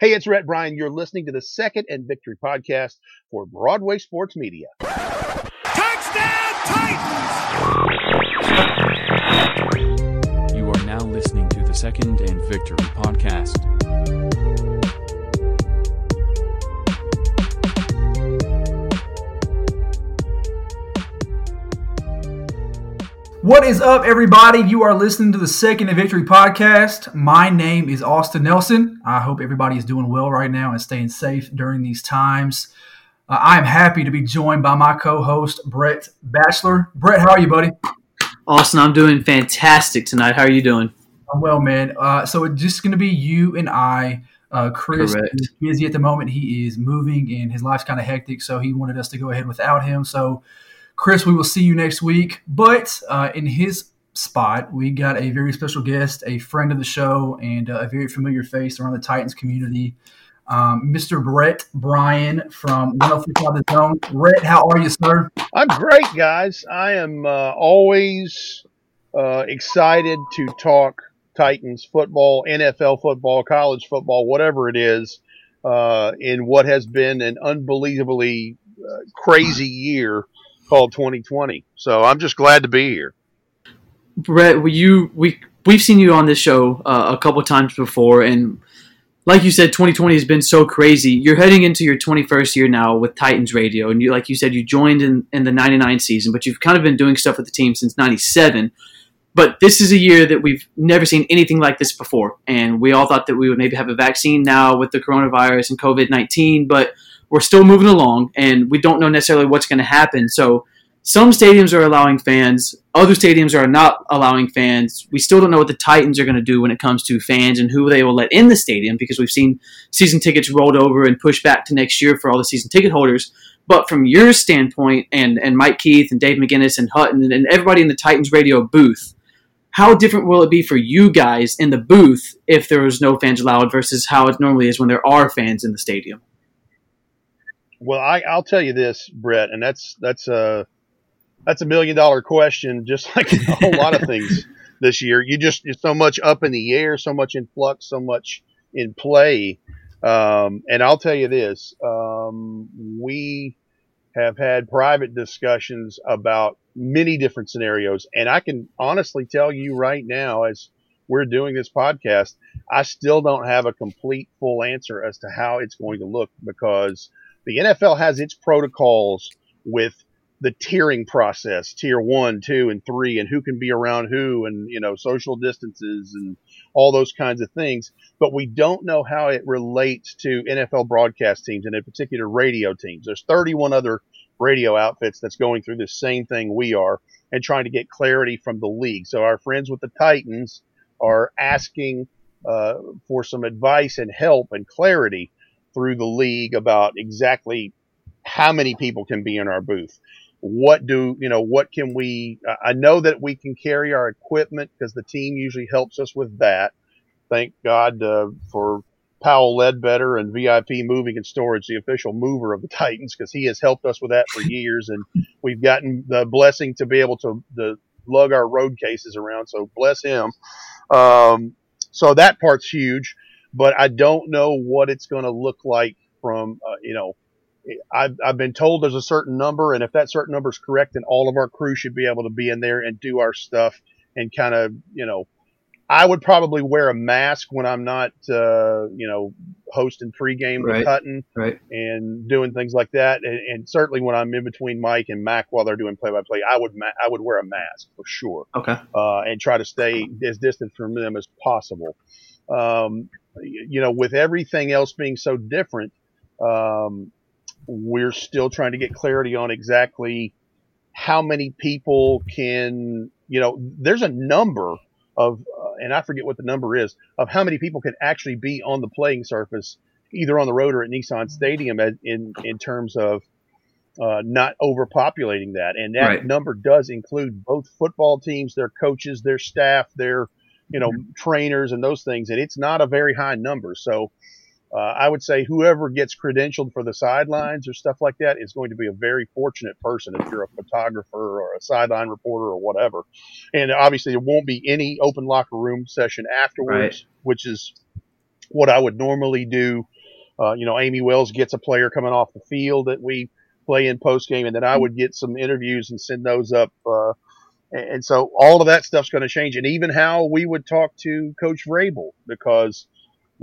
Hey, it's Rhett Bryan. You're listening to the Second and Victory podcast for Broadway Sports Media. Touchdown Titans! You are now listening to the Second and Victory podcast. What is up, everybody? You are listening to the Second and Victory podcast. My name is Austin Nelson. I hope everybody is doing well right now and staying safe during these times. Uh, I am happy to be joined by my co-host Brett Batchelor. Brett, how are you, buddy? Austin, I'm doing fantastic tonight. How are you doing? I'm well, man. Uh, so it's just going to be you and I. Uh, Chris Correct. is busy at the moment. He is moving and his life's kind of hectic, so he wanted us to go ahead without him. So, Chris, we will see you next week. But uh, in his spot, we got a very special guest, a friend of the show, and uh, a very familiar face around the Titans community, um, Mr. Rhett Bryan from 103 The Zone. Rhett, how are you, sir? I'm great, guys. I am uh, always uh, excited to talk Titans football, NFL football, college football, whatever it is, uh, in what has been an unbelievably uh, crazy year called 2020. So I'm just glad to be here. Brett, you we we've seen you on this show uh, a couple times before, and like you said, 2020 has been so crazy. You're heading into your 21st year now with Titans Radio, and you like you said, you joined in in the 99 season, but you've kind of been doing stuff with the team since 97. But this is a year that we've never seen anything like this before, and we all thought that we would maybe have a vaccine now with the coronavirus and COVID 19, but we're still moving along, and we don't know necessarily what's going to happen. So some stadiums are allowing fans, other stadiums are not allowing fans. We still don't know what the Titans are going to do when it comes to fans and who they will let in the stadium because we've seen season tickets rolled over and pushed back to next year for all the season ticket holders. But from your standpoint, and, and Mike Keith and Dave McGinnis and Hutton and, and everybody in the Titans radio booth, how different will it be for you guys in the booth if there was no fans allowed versus how it normally is when there are fans in the stadium? Well, I, I'll tell you this, Brett, and that's that's a that's a million dollar question, just like a whole lot of things this year. You just it's so much up in the air, so much in flux, so much in play. Um, and I'll tell you this: um, we have had private discussions about many different scenarios, and I can honestly tell you right now, as we're doing this podcast, I still don't have a complete full answer as to how it's going to look because the NFL has its protocols with the tiering process, tier one, two, and three, and who can be around who, and you know, social distances and all those kinds of things. But we don't know how it relates to NFL broadcast teams and in particular radio teams. There's 31 other radio outfits that's going through the same thing we are and trying to get clarity from the league. So our friends with the Titans are asking uh, for some advice and help and clarity through the league about exactly how many people can be in our booth. What do you know? What can we? I know that we can carry our equipment because the team usually helps us with that. Thank God uh, for Powell Ledbetter and VIP Moving and Storage, the official mover of the Titans, because he has helped us with that for years, and we've gotten the blessing to be able to, lug our road cases around. So bless him. Um, so that part's huge, but I don't know what it's going to look like from uh, you know. I've, I've been told there's a certain number, and if that certain number is correct, then all of our crew should be able to be in there and do our stuff and kind of, you know, I would probably wear a mask when I'm not, uh, you know, hosting pregame Right. with Hutton Right. and doing things like that. And, and certainly when I'm in between Mike and Mac while they're doing play by play, I would, ma- I would wear a mask for sure Okay. uh, and try to stay as distant from them as possible. Um, you know, with everything else being so different, um, we're still trying to get clarity on exactly how many people can, you know, there's a number of, uh, and I forget what the number is, of how many people can actually be on the playing surface, either on the road or at Nissan Stadium, as, in in terms of uh, not overpopulating that. And that Right. number does include both football teams, their coaches, their staff, their you know trainers, and those things. And it's not a very high number. So uh, I would say whoever gets credentialed for the sidelines or stuff like that is going to be a very fortunate person if you're a photographer or a sideline reporter or whatever. And obviously, there won't be any open locker room session afterwards, which is what I would normally do. Uh, you know, Amy Wells gets a player coming off the field that we play in post game, and then I would get some interviews and send those up. Uh, and, so all of that stuff's going to change, and even how we would talk to Coach Vrabel because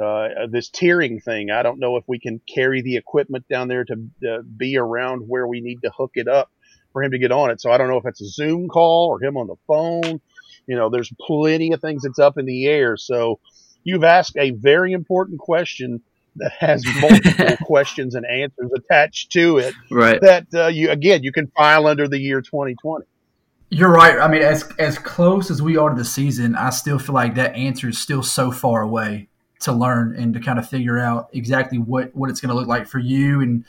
uh, this tiering thing. I don't know if we can carry the equipment down there to uh, be around where we need to hook it up for him to get on it. So I don't know if it's a Zoom call or him on the phone. You know, there's plenty of things that's up in the air. So you've asked a very important question that has multiple questions and answers attached to it. Right. That uh, you again you can file under the year 2020. You're right. I mean, as as close as we are to the season, I still feel like that answer is still so far away to learn and to kind of figure out exactly what what it's going to look like for you and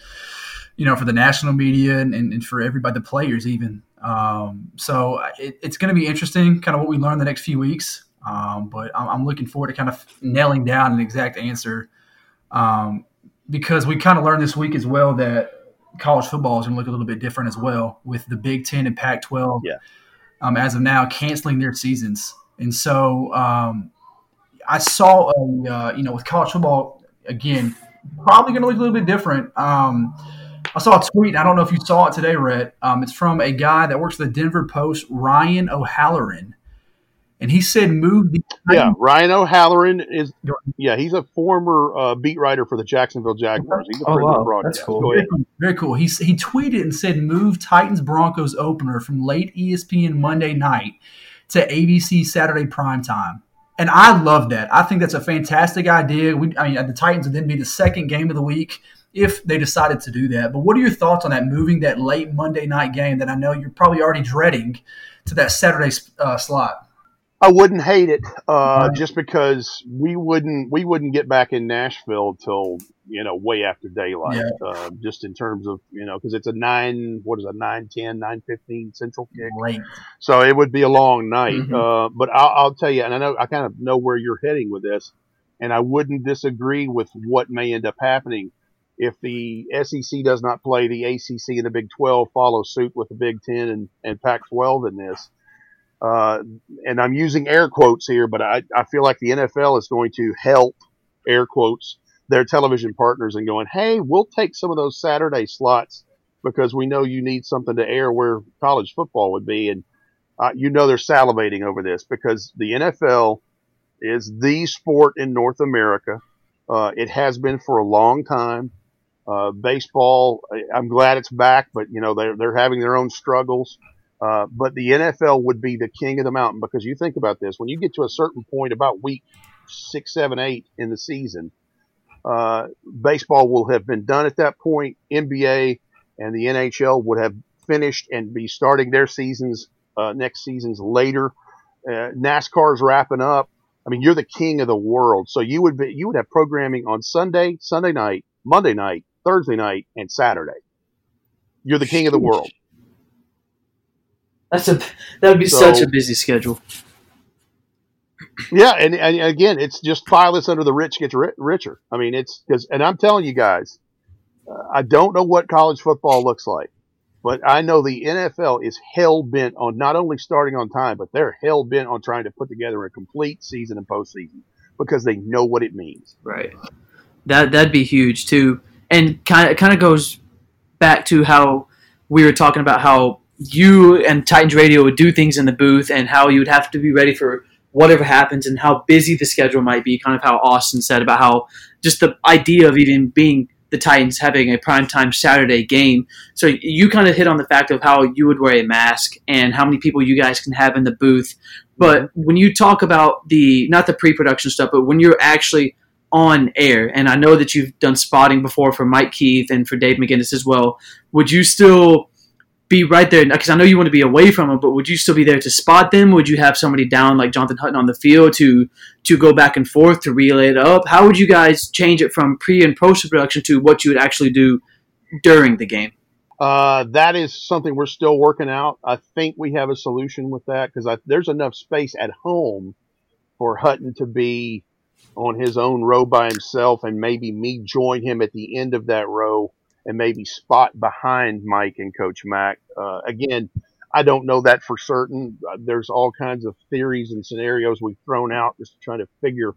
you know for the national media and, and for everybody, the players even. Um, so it, it's going to be interesting, kind of what we learn the next few weeks. Um, but I'm, I'm, looking forward to kind of nailing down an exact answer um, because we kind of learned this week as well that college football is going to look a little bit different as well with the Big Ten and Pac-12. Yeah. Um, as of now, canceling their seasons, and so um, I saw a uh, you know with college football again, probably going to look a little bit different. Um, I saw a tweet. I don't know if you saw it today, Rhett. Um, it's from a guy that works for the Denver Post, Ryan O'Halloran, and he said move the yeah Ryan O'Halloran is yeah he's a former uh, beat writer for the Jacksonville Jaguars. He's a oh, wow. broadcast. That's cool. Go Very ahead. cool. Very cool. He he tweeted and said move Titans Broncos opener from late ESPN Monday night to ABC Saturday prime time. And I love that. I think that's a fantastic idea. We, I mean, the Titans would then be the second game of the week if they decided to do that. But what are your thoughts on that moving that late Monday night game that I know you're probably already dreading to that Saturday uh, slot? I wouldn't hate it, uh, Right. just because we wouldn't we wouldn't get back in Nashville till you know way after daylight. Uh, just in terms of you know because it's a nine what is it nine ten nine fifteen central kick, Great. so it would be a long night. Mhm. Uh, but I'll, I'll tell you, and I know I kind of know where you're heading with this, and I wouldn't disagree with what may end up happening if the SEC does not play the ACC and the Big 12 follow suit with the Big 10 and, and Pac 12 in this. Uh, and I'm using air quotes here, but I, I feel like the NFL is going to help air quotes their television partners and going, hey, we'll take some of those Saturday slots because we know you need something to air where college football would be. And uh, you know they're salivating over this because the NFL is the sport in North America. Uh, it has been for a long time. Uh, baseball, I'm glad it's back, but you know they're they're having their own struggles. Uh, but the NFL would be the king of the mountain because you think about this: when you get to a certain point, about week six, seven, eight in the season, uh, baseball will have been done at that point. NBA and the NHL would have finished and be starting their seasons uh, next seasons later. Uh, NASCAR's wrapping up. I mean, you're the king of the world, so you would be you would have programming on Sunday, Sunday night, Monday night, Thursday night, and Saturday. You're the king of the world. That's a that would be So- such a busy schedule. Yeah, and, and again, it's just file this under the rich gets ri- richer. I mean, it's because, and I'm telling you guys, uh, I don't know what college football looks like, but I know the NFL is hell bent on not only starting on time, but they're hell bent on trying to put together a complete season and postseason because they know what it means. Right. That that'd be huge too, and kind of kind of goes back to how we were talking about how you and Titans Radio would do things in the booth, and how you would have to be ready for whatever happens, and how busy the schedule might be. Kind of how Austin said about how just the idea of even being the Titans having a primetime Saturday game. So you kind of hit on the fact of how you would wear a mask and how many people you guys can have in the booth. But when you talk about the not the pre-production stuff, but when you're actually on air, and I know that you've done spotting before for Mike Keith and for Dave McGinnis as well. Would you still be right there? Because I know you want to be away from them, but would you still be there to spot them? Would you have somebody down like Jonathan Hutton on the field to to go back and forth to relay it up? How would you guys change it from pre and post production to what you would actually do during the game? Uh, that is something we're still working out. I think we have a solution with that because there's enough space at home for Hutton to be on his own row by himself, and maybe me join him at the end of that row and maybe spot behind Mike and Coach Mack. Uh, again, I don't know that for certain. Uh, There's all kinds of theories and scenarios we've thrown out just trying to figure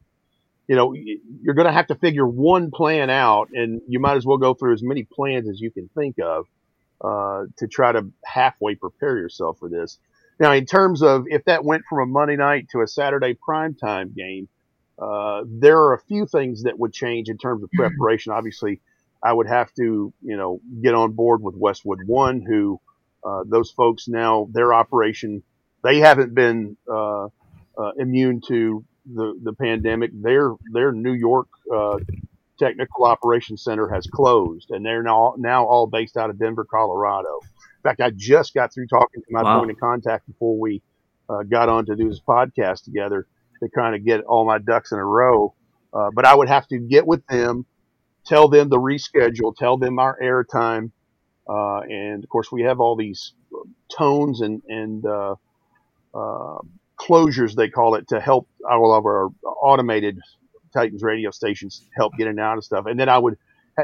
you know, you're going to have to figure one plan out, and you might as well go through as many plans as you can think of uh, to try to halfway prepare yourself for this. Now, in terms of if that went from a Monday night to a Saturday primetime game, uh, there are a few things that would change in terms of preparation. Obviously, I would have to, you know, get on board with Westwood One, who uh, those folks now their operation they haven't been uh, uh, immune to the the pandemic. Their their New York uh, technical operations center has closed, and they're now now all based out of Denver, Colorado. In fact, I just got through talking to my Wow. point of contact before we uh, got on to do this podcast together to kind of get all my ducks in a row. Uh, but I would have to get with them, tell them the reschedule, tell them our airtime, uh, and of course we have all these tones and and uh, uh, closures they call it to help all of our automated Titans radio stations help get in and out of stuff. And then I would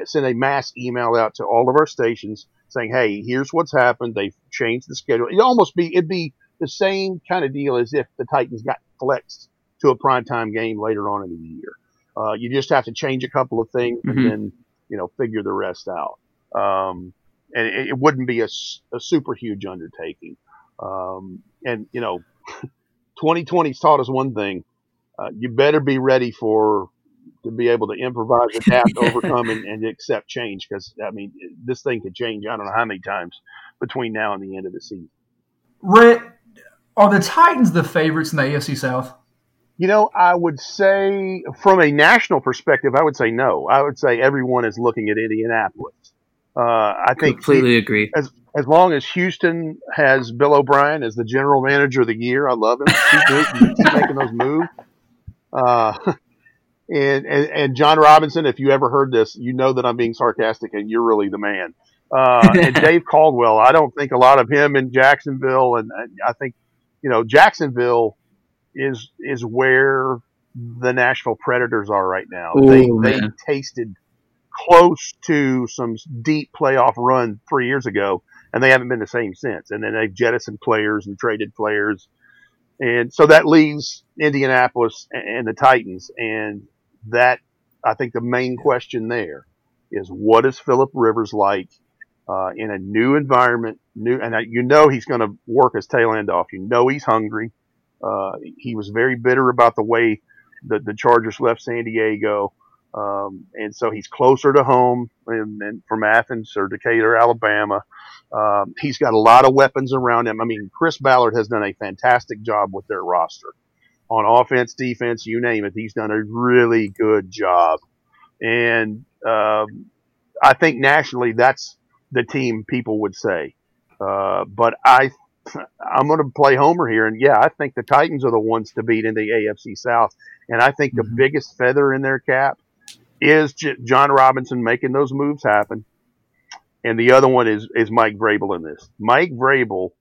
send a mass email out to all of our stations saying, "Hey, here's what's happened. They've changed the schedule." It'd almost be it'd be the same kind of deal as if the Titans got flexed to a primetime game later on in the year. Uh, you just have to change a couple of things Mhm. and then you know figure the rest out. Um, and it, it wouldn't be a super huge undertaking. Um, and you know, 2020's taught us one thing: uh, you better be ready for to be able to improvise, adapt, overcome, and, and accept change. Because I mean, this thing could change. I don't know how many times between now and the end of the season. Rhett, are the Titans the favorites in the AFC South? You know, I would say from a national perspective, I would say no. I would say everyone is looking at Indianapolis. Uh, I think Completely agree. as as long as Houston has Bill O'Brien as the general manager of the year, I love him. Keep, keep making those moves. Uh, and, and and Jon Robinson, if you ever heard this, you know that I'm being sarcastic, and you're really the man. Uh, and Dave Caldwell, I don't think a lot of him in Jacksonville, and I think you know Jacksonville is is where the Nashville Predators are right now. they Ooh, they man. tasted close to some deep playoff run three years ago, and they haven't been the same since. And then they've jettisoned players and traded players, and so that leaves Indianapolis and the Titans. And that I think the main question there is what is Philip Rivers like uh, in a new environment? New, and uh, you know he's going to work his tail end off. You know he's hungry. Uh, he was very bitter about the way the, the Chargers left San Diego. Um, and so he's closer to home and, from Athens or Decatur, Alabama. Um, he's got a lot of weapons around him. I mean, Chris Ballard has done a fantastic job with their roster on offense, defense, you name it. He's done a really good job. And um, I think nationally, that's the team people would say. Uh, but I, I'm going to play Homer here, and yeah, I think the Titans are the ones to beat in the AFC South. And I think the Mhm. biggest feather in their cap is J- Jon Robinson making those moves happen, and the other one is is Mike Vrabel in this. Mike Vrabel.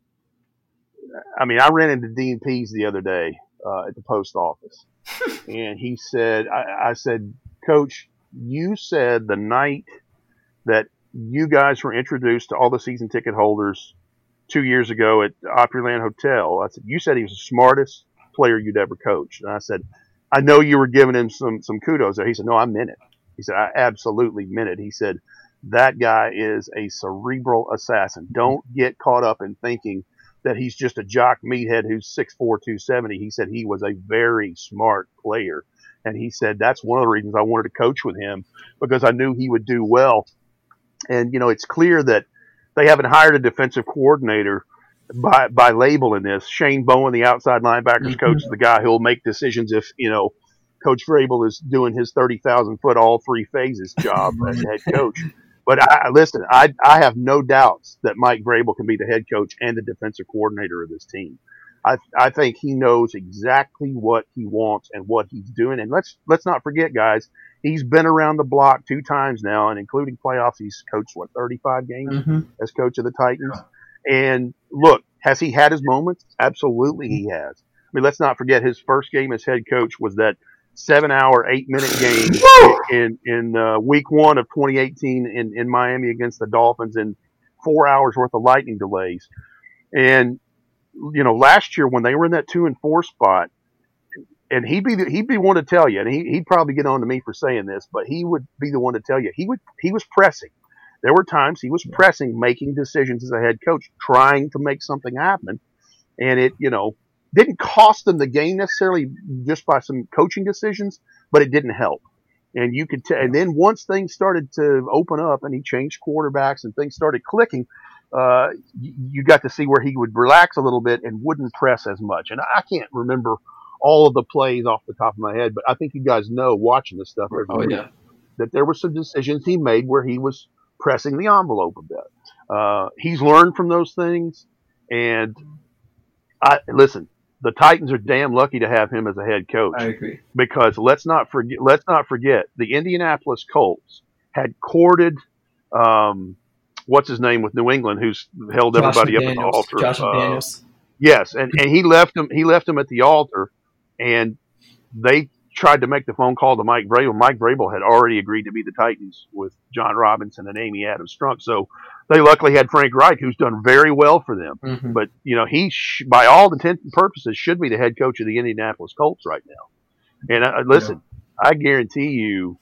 I mean, I ran into Dean Pees the other day uh, at the post office, and he said, I, "I said, Coach, you said the night that you guys were introduced to all the season ticket holders two years ago at Opryland Hotel. I said you said he was the smartest player you'd ever coached, and I said." I know you were giving him some some kudos there. He said, "No, I meant it." He said, "I absolutely meant it." He said, "That guy is a cerebral assassin. Don't get caught up in thinking that he's just a jock meathead who's 6'4", 270. He said he was a very smart player, and he said that's one of the reasons I wanted to coach with him because I knew he would do well. And you know, it's clear that they haven't hired a defensive coordinator by by labeling this. Shane Bowen, the outside linebackers mm-hmm. coach, is the guy who'll make decisions if you know Coach Vrabel is doing his thirty thousand foot all three phases job as head coach. But I listen, I I have no doubts that Mike Vrabel can be the head coach and the defensive coordinator of this team. I I think he knows exactly what he wants and what he's doing. And let's let's not forget, guys, he's been around the block two times now, and including playoffs, he's coached what thirty five games Mm-hmm. as coach of the Titans. And look, has he had his moments? Absolutely, he has. I mean, let's not forget his first game as head coach was that seven-hour, eight-minute game in in uh, week one of 2018 in in Miami against the Dolphins, and four hours worth of lightning delays. And you know, last year when they were in that two and four spot, and he'd be the, he'd be one to tell you, and he, he'd probably get on to me for saying this, but he would be the one to tell you he would he was pressing. There were times he was pressing, making decisions as a head coach, trying to make something happen, and it you know didn't cost them the game necessarily just by some coaching decisions, but it didn't help. And you could, t- and then once things started to open up, and he changed quarterbacks, and things started clicking, uh, you got to see where he would relax a little bit and wouldn't press as much. And I can't remember all of the plays off the top of my head, but I think you guys know watching this stuff Oh week yeah. that there were some decisions he made where he was pressing the envelope a bit. Uh, he's learned from those things, and I listen. The Titans are damn lucky to have him as a head coach I agree. because let's not forget. Let's not forget the Indianapolis Colts had courted. Um, what's his name with New England, who's held Josh everybody up at the altar. Josh Uh, McDaniels. Yes, and, and he left him. He left him at the altar, and they tried to make the phone call to Mike Vrabel. Mike Vrabel had already agreed to be the Titans with Jon Robinson and Amy Adams Strunk. So they luckily had Frank Reich, who's done very well for them. Mhm. But you know, he sh- by all intents and purposes should be the head coach of the Indianapolis Colts right now. And uh, listen, I guarantee you,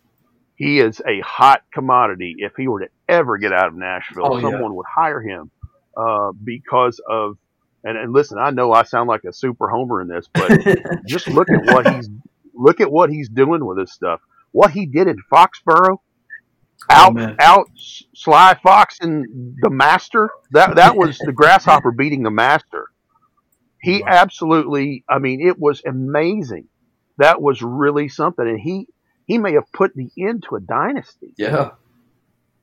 he is a hot commodity. If he were to ever get out of Nashville, Oh, yeah. someone would hire him uh, because of. And, and listen, I know I sound like a super homer in this, but just look at what he's look at what he's doing with this stuff. What he did in Foxborough, out Oh, out Sly Fox and the Master. That that was the grasshopper beating the Master. He absolutely. I mean, it was amazing. That was really something, and he he may have put the end to a dynasty. yeah.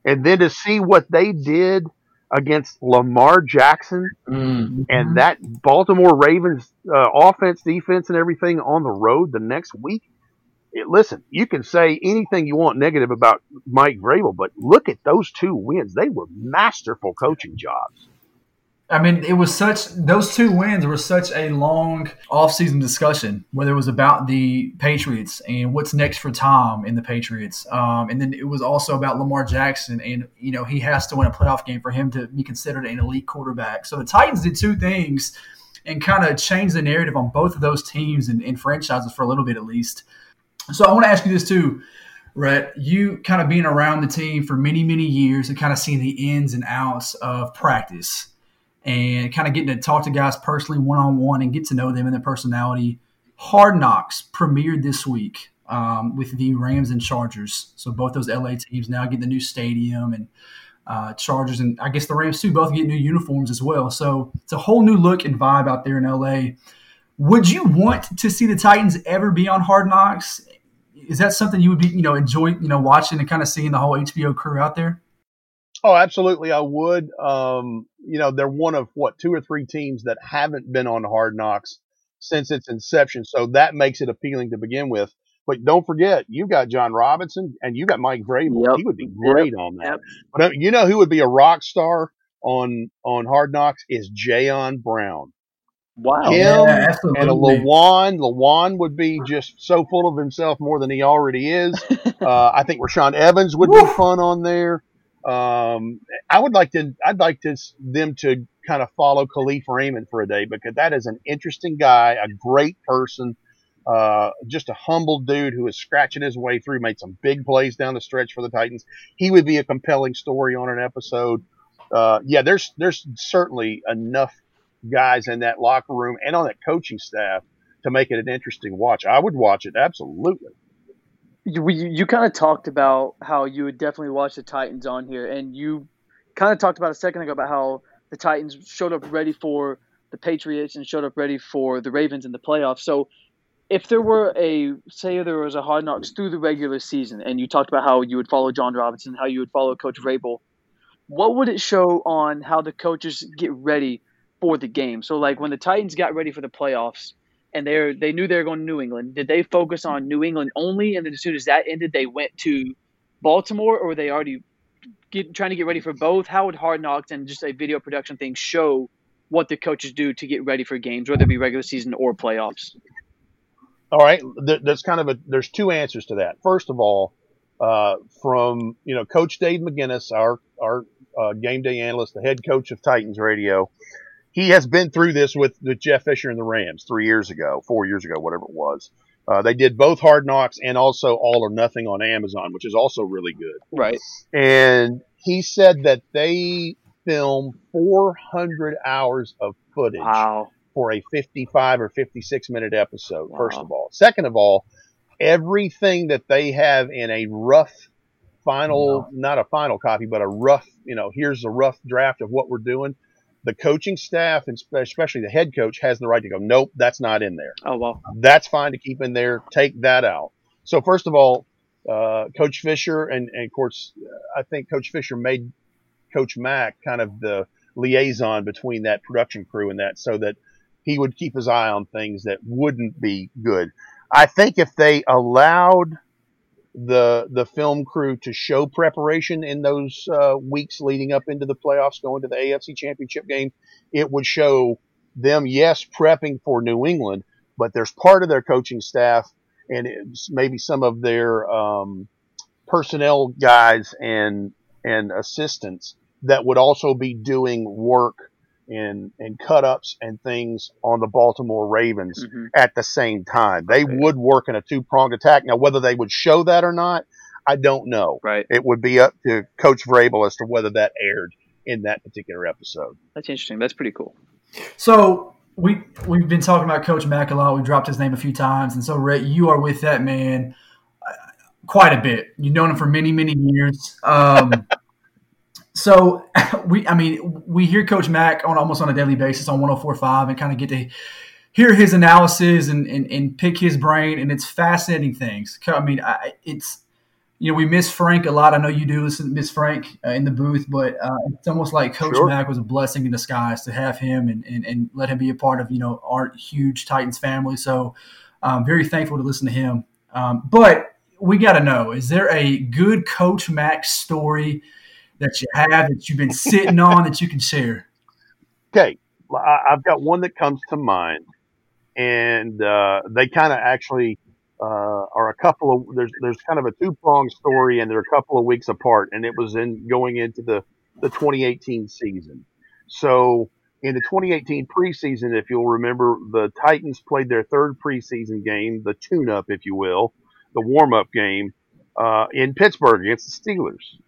And then to see what they did against Lamar Jackson Mm. and that Baltimore Ravens uh, offense, defense, and everything on the road the next week. It, listen, you can say anything you want negative about Mike Vrabel, but look at those two wins. They were masterful coaching jobs. I mean, it was such those two wins were such a long offseason discussion, whether it was about the Patriots and what's next for Tom and the Patriots, um, and then it was also about Lamar Jackson and you know he has to win a playoff game for him to be considered an elite quarterback. So the Titans did two things and kind of changed the narrative on both of those teams and, and franchises for a little bit at least. So I want to ask you this too. Rhett, you kind of being around the team for many, many years and kind of seeing the ins and outs of practice and kind of getting to talk to guys personally one on one and get to know them and their personality. Hard Knocks premiered this week um, with the Rams and Chargers. So both those LA teams now get the new stadium and uh, Chargers and I guess the Rams too both get new uniforms as well. So it's a whole new look and vibe out there in LA. Would you want to see the Titans ever be on Hard Knocks? Is that something you would be, you know, enjoy, you know, watching and kind of seeing the whole HBO crew out there? Oh, absolutely, I would. Um, you know, they're one of what two or three teams that haven't been on Hard Knocks since its inception, so that makes it appealing to begin with. But don't forget, you've got Jon Robinson and you got Mike Vrabel. Yep. He would be great on that. Yep. But uh, you know who would be a rock star on on Hard Knocks is Jayon Brown. Wow. Him Yeah, and a absolutely. Lewan. Lewan would be just so full of himself more than he already is. uh, I think Rashaan Evans would be fun on there. Um, I would like to. I'd like to them to kind of follow Kalif Raymond for a day because that is an interesting guy, a great person, uh, just a humble dude who is scratching his way through, made some big plays down the stretch for the Titans. He would be a compelling story on an episode. Uh, yeah, there's there's certainly enough guys in that locker room and on that coaching staff to make it an interesting watch. I would watch it absolutely. You, you, kind of talked about how you would definitely watch the Titans on here, and you kind of talked about a second ago about how the Titans showed up ready for the Patriots and showed up ready for the Ravens in the playoffs. So, if there were a say there was a hard knocks through the regular season, and you talked about how you would follow Jon Robinson, how you would follow Coach Vrabel, what would it show on how the coaches get ready for the game? So, like when the Titans got ready for the playoffs, and they they knew they were going to New England. Did they focus on New England only, and then as soon as that ended, they went to Baltimore, or were they already get, trying to get ready for both? How would Hard Knocks and just a video production thing show what the coaches do to get ready for games, whether it be regular season or playoffs? All right, there's kind of a there's two answers to that. First of all, uh, from you know Coach Dave McGinnis, our our uh, game day analyst, the head coach of Titans Radio, he has been through this with, with Jeff Fisher and the Rams three years ago, four years ago, whatever it was. Uh, they did both Hard Knocks and also All or Nothing on Amazon, which is also really good. Right. And he said that they filmed 400 hours of footage Wow. for a 55 or 56 minute episode, first of all. Second of all, everything that they have in a rough final, not a final copy, but a rough, you know, here's a rough draft of what we're doing. The coaching staff, and especially the head coach, has the right to go, nope, that's not in there. Oh well. That's fine to keep in there. Take that out. So first of all, uh, Coach Fisher, and, and of course, I think Coach Fisher made Coach Mack kind of the liaison between that production crew and that, so that he would keep his eye on things that wouldn't be good. I think if they allowed the the film crew to show preparation in those uh, weeks leading up into the playoffs, going to the AFC Championship game, it would show them yes prepping for New England, but there's part of their coaching staff and maybe some of their um, personnel guys and and assistants that would also be doing work and and cut ups and things on the Baltimore Ravens Mhm. at the same time. They Okay. would work in a two pronged attack. Now, whether they would show that or not, I don't know. Right. It would be up to Coach Vrabel as to whether that aired in that particular episode. That's interesting. That's pretty cool. So we we've been talking about Coach Mack a lot. We dropped his name a few times, and so Rhett, you are with that man uh, quite a bit. You've known him for many many years. Um, so we, I mean, we hear Coach Mack on almost on a daily basis on 104.5 and kind of get to hear his analysis and, and, and pick his brain, and it's fascinating things. I mean, I, it's you know, we miss Frank a lot. I know you do listen, miss Frank uh, in the booth, but uh, it's almost like Coach Sure. Mack was a blessing in disguise to have him and, and, and let him be a part of, you know, our huge Titans family. So I'm very thankful to listen to him. Um, but we got to know, is there a good Coach Mack story that you have that you've been sitting on that you can share? Okay, I've got one that comes to mind, and uh, they kind of actually uh, are a couple of there's there's kind of a two pronged story, and they're a couple of weeks apart, and it was in going into the the 2018 season. So in the 2018 preseason, if you'll remember, the Titans played their third preseason game, the tune up, if you will, the warm up game uh, in Pittsburgh against the Steelers.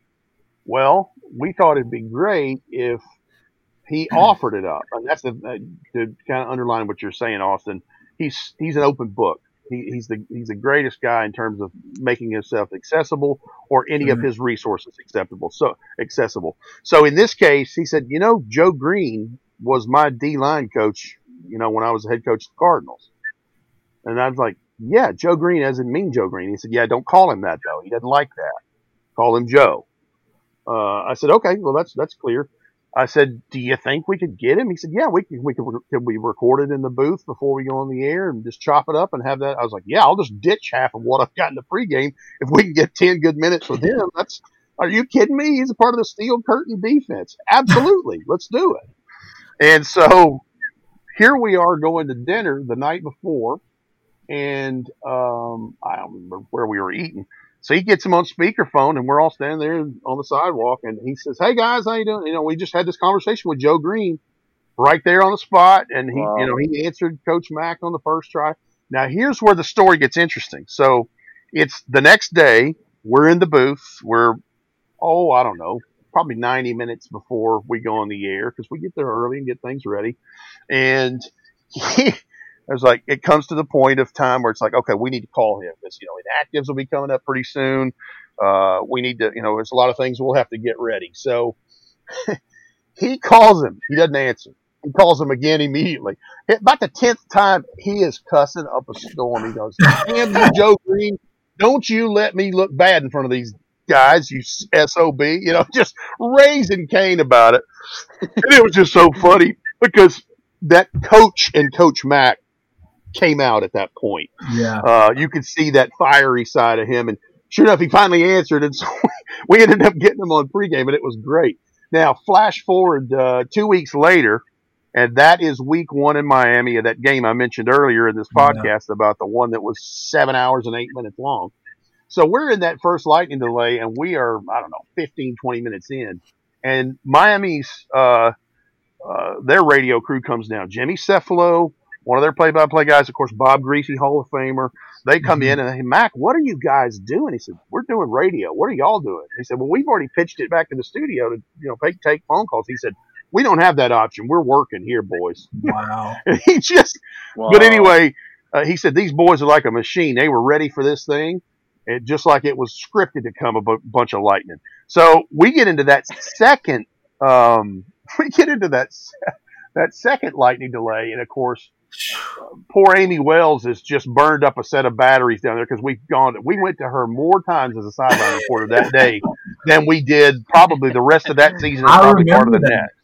Well, we thought it'd be great if he offered it up, and that's the, uh, to kind of underline what you're saying, Austin. He's he's an open book. He, he's the he's the greatest guy in terms of making himself accessible or any of Mhm. his resources acceptable. So accessible. So in this case, he said, you know, Joe Greene was my D line coach. You know, when I was the head coach of the Cardinals, and I was like, yeah, Joe Greene doesn't mean Joe Greene. He said, yeah, don't call him that though. He doesn't like that. Call him Joe. Uh, I said, okay, well that's that's clear. I said, do you think we could get him? He said, yeah, we could. We could. Could we record it in the booth before we go on the air and just chop it up and have that? I was like, yeah, I'll just ditch half of what I've got in the pregame if we can get ten good minutes with him. That's. Are you kidding me? He's a part of the steel curtain defense. Absolutely, let's do it. And so here we are going to dinner the night before, and um, I don't remember where we were eating. So he gets him on speakerphone, and we're all standing there on the sidewalk, and he says, "Hey guys, how you doing? You know, we just had this conversation with Joe Greene, right there on the spot, and he, Wow. you know, he answered Coach Mack on the first try. Now here's where the story gets interesting. So it's the next day. We're in the booth. We're oh, I don't know, probably 90 minutes before we go on the air because we get there early and get things ready. And he, I was like, it comes to the point of time where it's like, okay, we need to call him because, you know, inactives will be coming up pretty soon. Uh, we need to, you know, there's a lot of things we'll have to get ready. So he calls him. He doesn't answer. He calls him again immediately. About the 10th time, he is cussing up a storm. He goes, damn you, Joe Greene. Don't you let me look bad in front of these guys, you SOB, you know, just raising Cain about it. And it was just so funny because that coach and Coach Mack came out at that point. Yeah. Uh, you could see that fiery side of him. And sure enough, he finally answered. And so we ended up getting him on pregame, and it was great. Now, flash forward uh, two weeks later, and that is week one in Miami of that game I mentioned earlier in this Yeah. podcast about the one that was seven hours and eight minutes long. So we're in that first lightning delay, and we are, I don't know, 15, 20 minutes in. And Miami's, uh, uh, their radio crew comes down. Jimmy Cefalo, one of their play-by-play guys, of course, Bob Griese, Hall of Famer. They come Mhm. in and hey, Mac, what are you guys doing? He said, we're doing radio. What are y'all doing? He said, well, we've already pitched it back to the studio to you know take take phone calls. He said, we don't have that option. We're working here, boys. Wow. He just but anyway, uh, he said these boys are like a machine. They were ready for this thing, it, just like it was scripted to come a bunch of lightning. So we get into that second, um, we get into that that second lightning delay, and of course, poor Amy Wells has just burned up a set of batteries down there because we've gone. We went to her more times as a sideline reporter that day than we did probably the rest of that season. and I probably part of the that. next.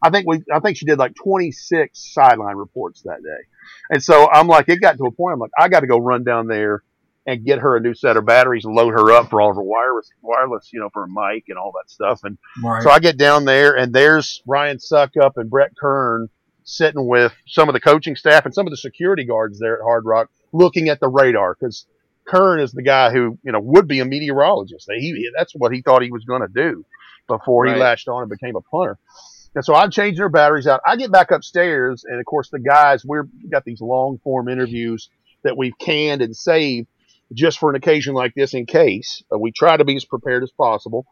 I think we, I think she did like 26 sideline reports that day. And so I'm like, it got to a point, I'm like, I got to go run down there and get her a new set of batteries and load her up for all of her wireless, wireless, you know, for a mic and all that stuff. And Right. so I get down there and there's Ryan Succop and Brett Kern sitting with some of the coaching staff and some of the security guards there at Hard Rock looking at the radar because Kern is the guy who, you know, would be a meteorologist. He, that's what he thought he was going to do before he Right. latched on and became a punter. And so I'm changing their batteries out. I get back upstairs, and of course the guys, we've got these long form interviews that we've canned and saved just for an occasion like this in case. We try to be as prepared as possible.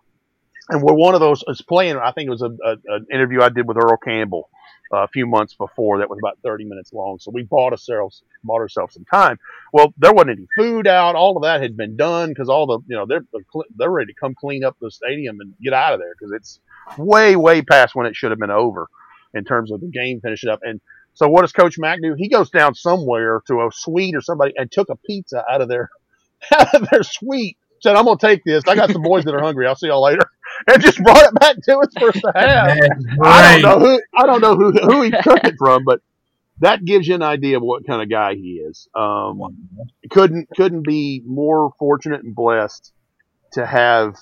And we're one of those is playing. I think it was an interview I did with Earl Campbell a few months before that was about 30 minutes long. So we bought ourselves bought ourselves some time. Well, there wasn't any food out. All of that had been done because all the you know they're they're ready to come clean up the stadium and get out of there because it's way way past when it should have been over in terms of the game finishing up. And so what does Coach Mack do? He goes down somewhere to a suite or somebody and took a pizza out of their out of their suite. Said, "I'm gonna take this. I got some boys that are hungry. I'll see y'all later." And just brought it back to us for us to have. I don't know who I don't know who who he took it from, but that gives you an idea of what kind of guy he is. Um, couldn't couldn't be more fortunate and blessed to have.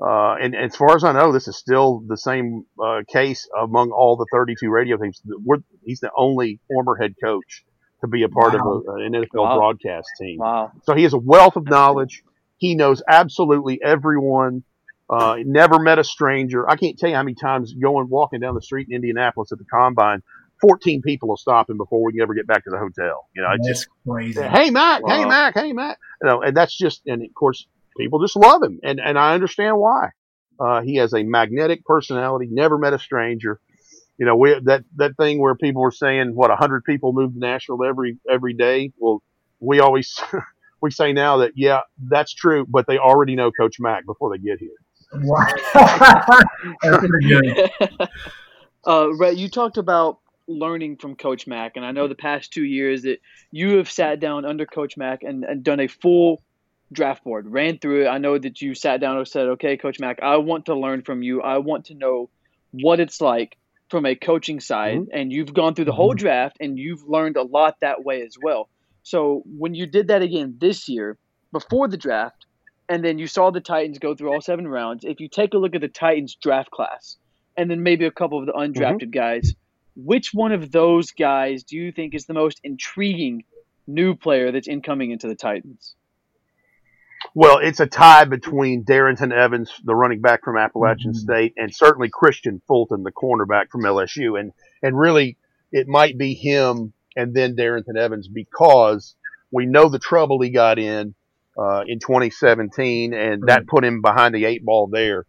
Uh, and as far as I know, this is still the same uh, case among all the 32 radio teams. We're, he's the only former head coach to be a part Wow. of a, an NFL Wow. broadcast team. Wow. So he has a wealth of knowledge. He knows absolutely everyone. Uh, never met a stranger. I can't tell you how many times going walking down the street in Indianapolis at the combine, 14 people will stop him before we can ever get back to the hotel. You know, it's That's just crazy. hey Mac, hey Mac, hey Mac. You know, and that's just and of course people just love him, and and I understand why. Uh, he has a magnetic personality. Never met a stranger. You know, we that that thing where people were saying what hundred people move to Nashville every every day. Well, we always we say now that yeah, that's true, but they already know Coach Mac before they get here. Wow. That's pretty good. uh, Rhett, you talked about learning from Coach Mack, and I know the past two years that you have sat down under Coach Mack and, and done a full draft board, ran through it. I know that you sat down and said, okay, Coach Mack, I want to learn from you. I want to know what it's like from a coaching side. And you've gone through the whole draft and you've learned a lot that way as well. So when you did that again this year, before the draft, and then you saw the Titans go through all seven rounds, if you take a look at the Titans draft class, and then maybe a couple of the undrafted guys, which one of those guys do you think is the most intriguing new player that's incoming into the Titans? Well, it's a tie between Darrynton Evans, the running back from Appalachian Mhm. State, and certainly Kristian Fulton, the cornerback from LSU. And and really, it might be him and then Darrynton Evans because we know the trouble he got in uh, in 2017, and that put him behind the eight ball there.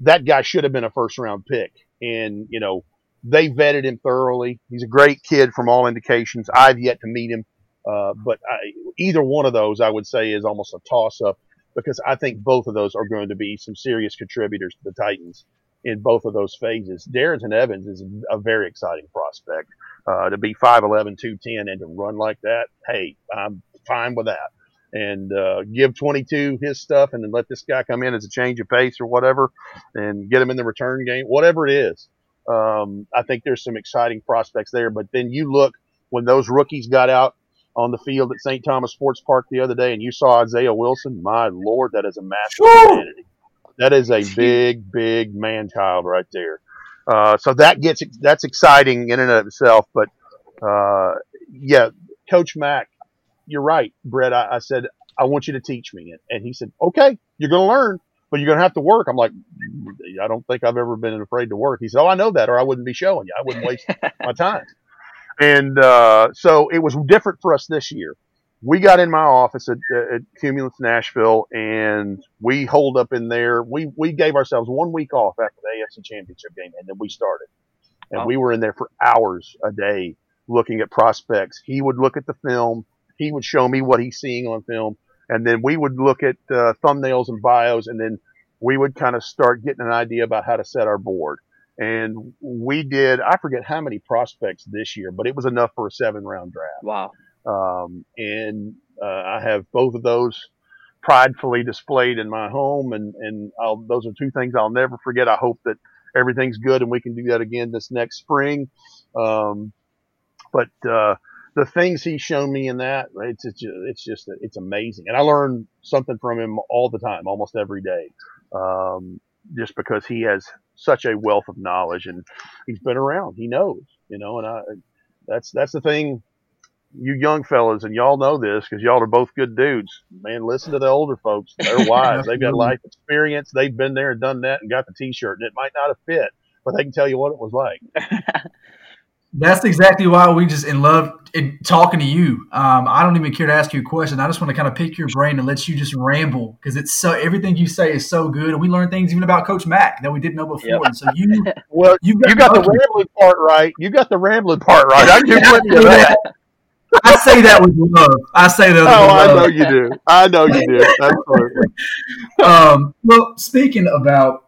That guy should have been a first round pick, and you know they vetted him thoroughly. He's a great kid from all indications. I've yet to meet him, uh, but I, either one of those I would say is almost a toss up because I think both of those are going to be some serious contributors to the Titans in both of those phases. Darrynton Evans is a very exciting prospect. Uh, to be 5'11", 210 and to run like that, hey, I'm fine with that. And uh, give 22 his stuff and then let this guy come in as a change of pace or whatever and get him in the return game, whatever it is. Um, I think there's some exciting prospects there. But then you look when those rookies got out on the field at St. Thomas Sports Park the other day, and you saw Isaiah Wilson. My lord, that is a massive humanity. That is a big, big man child right there. Uh, so that gets that's exciting in and of itself. But uh, yeah, Coach Mack, you're right, Brett. I, I said I want you to teach me, and, and he said, okay, you're going to learn, but you're going to have to work. I'm like, I don't think I've ever been afraid to work. He said, oh, I know that, or I wouldn't be showing you. I wouldn't waste my time. And uh, so it was different for us this year. We got in my office at, at Cumulus Nashville, and we holed up in there. We we gave ourselves one week off after the AFC Championship game, and then we started. And Wow. we were in there for hours a day looking at prospects. He would look at the film. He would show me what he's seeing on film, and then we would look at uh, thumbnails and bios, and then we would kind of start getting an idea about how to set our board. And we did, I forget how many prospects this year, but it was enough for a seven round draft. Wow. Um, and uh, I have both of those pridefully displayed in my home, and and I'll, those are two things I'll never forget. I hope that everything's good and we can do that again this next spring. Um, but uh, the things he's shown me in that, it's it's just, it's just it's amazing, and I learn something from him all the time, almost every day. Um, just because he has such a wealth of knowledge and he's been around, he knows, you know, and I that's that's the thing you young fellas, and y'all know this because y'all are both good dudes. Man, listen to the older folks. They're wise. They've got life experience. They've been there and done that and got the T-shirt. And it might not have fit, but they can tell you what it was like. That's exactly why we just in love in talking to you. Um, I don't even care to ask you a question. I just want to kind of pick your brain and let you just ramble because it's so everything you say is so good, and we learn things even about Coach Mack that we didn't know before. Yep. And so you, Well, you you got the rambling part right. You got the rambling part right. I do plenty of that. I say that with love. I say that. With Oh, I know you do. I know you do. Absolutely. um, well, speaking about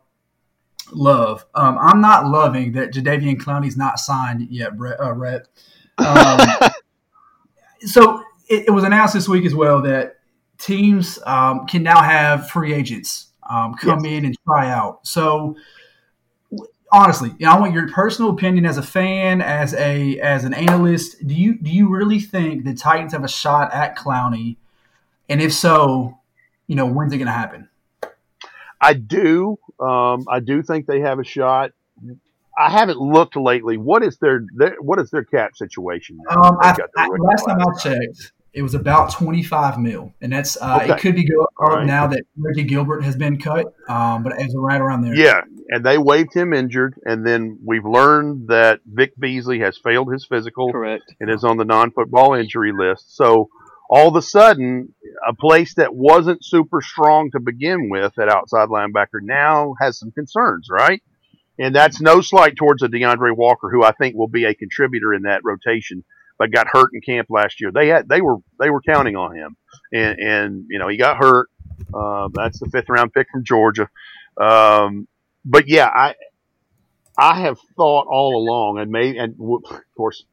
love, um, I'm not loving that Jadeveon Clowney's not signed yet, Brett. Uh, Rhett. Um, so it, it was announced this week as well that teams um, can now have free agents um, come in and try out. So honestly, you know, I want your personal opinion as a fan, as a as an analyst. Do you do you really think the Titans have a shot at Clowney? And if so, you know, when's it going to happen? I do. Um, I do think they have a shot. I haven't looked lately. What is their, their what is their cap situation? Um, I, got I, last time I checked, it was about twenty five mil, and that's uh, Okay. it could be go up All right. now that Reggie Gilbert has been cut, um, but it was right around there. Yeah, and they waived him injured, and then we've learned that Vic Beasley has failed his physical Correct. and is on the non-football injury list. So all of a sudden, a place that wasn't super strong to begin with at outside linebacker now has some concerns, right? And that's no slight towards a DeAndre Walker, who I think will be a contributor in that rotation, but got hurt in camp last year. They had they were they were counting on him, and and you know he got hurt. Uh, that's the fifth round pick from Georgia. Um, but yeah, I I have thought all along, and maybe and of course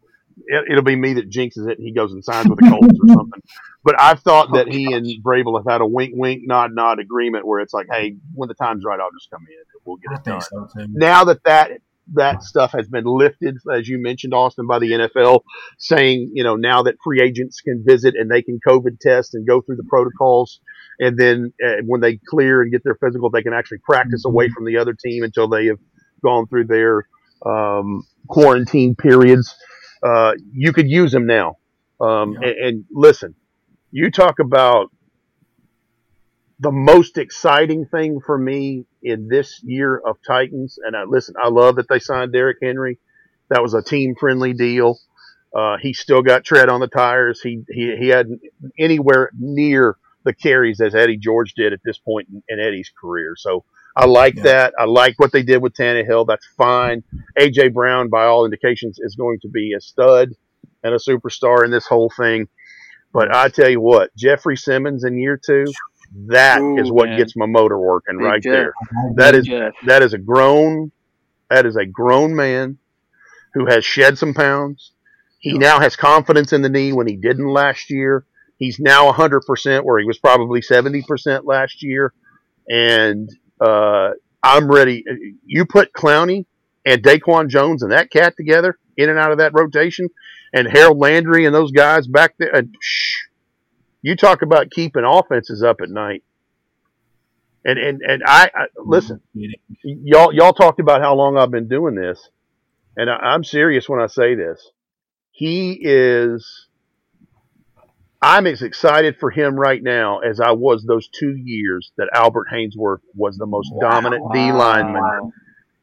it, it'll be me that jinxes it, and he goes and signs with the Colts or something. But I've thought that he and Vrabel have had a wink, wink, nod, nod agreement where it's like, hey, when the time's right, I'll just come in and we'll get it done so now that that that stuff has been lifted, as you mentioned, Austin, by the NFL, saying you know now that free agents can visit and they can COVID test and go through the protocols, and then uh, when they clear and get their physical, they can actually practice away from the other team until they have gone through their um, quarantine periods. Uh, you could use them now, um, Yeah. and, and listen, you talk about the most exciting thing for me in this year of Titans, and I listen, I love that they signed Derrick Henry. That was a team friendly deal. Uh, he still got tread on the tires. He, he he had anywhere near the carries as Eddie George did at this point in, in Eddie's career. So I like Yeah. that. I like what they did with Tannehill. That's fine. AJ Brown, by all indications, is going to be a stud and a superstar in this whole thing. But I tell you what, Jeffrey Simmons in year two, that is Ooh, what man. gets my motor working Big right Jeff. there. That is Jeff. that is a grown that is a grown man who has shed some pounds. He now has confidence in the knee when he didn't last year. He's now 100% where he was probably 70% last year. And uh, I'm ready. You put Clowney and Daquan Jones and that cat together in and out of that rotation, and Harold Landry and those guys back there. Shh, you talk about keeping offenses up at night. And and and I, I listen y'all y'all talked about how long I've been doing this, and I, I'm serious when I say this. He is. I'm as excited for him right now as I was those two years that Albert Haynesworth was the most dominant D lineman Wow.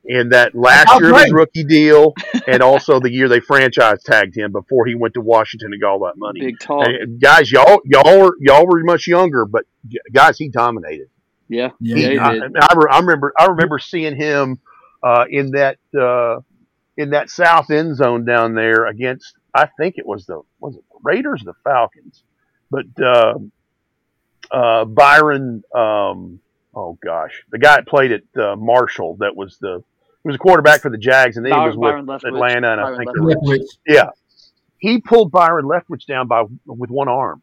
in that last How year of his rookie deal, and also the year they franchise tagged him before he went to Washington and got all that money. Big talk. And guys, y'all y'all were y'all were much younger, but guys, he dominated. Yeah. Yeah, Yeah, he I. I, re- I remember I remember seeing him uh, in that uh, in that south end zone down there against I think it was the was it the Raiders or the Falcons, but uh, uh, Byron um, oh gosh the guy that played at uh, Marshall that was the he was a quarterback for the Jags and then he was with Byron Leftwich. Atlanta and I think Leftwich. it was- yeah he pulled Byron Leftwich down by with one arm.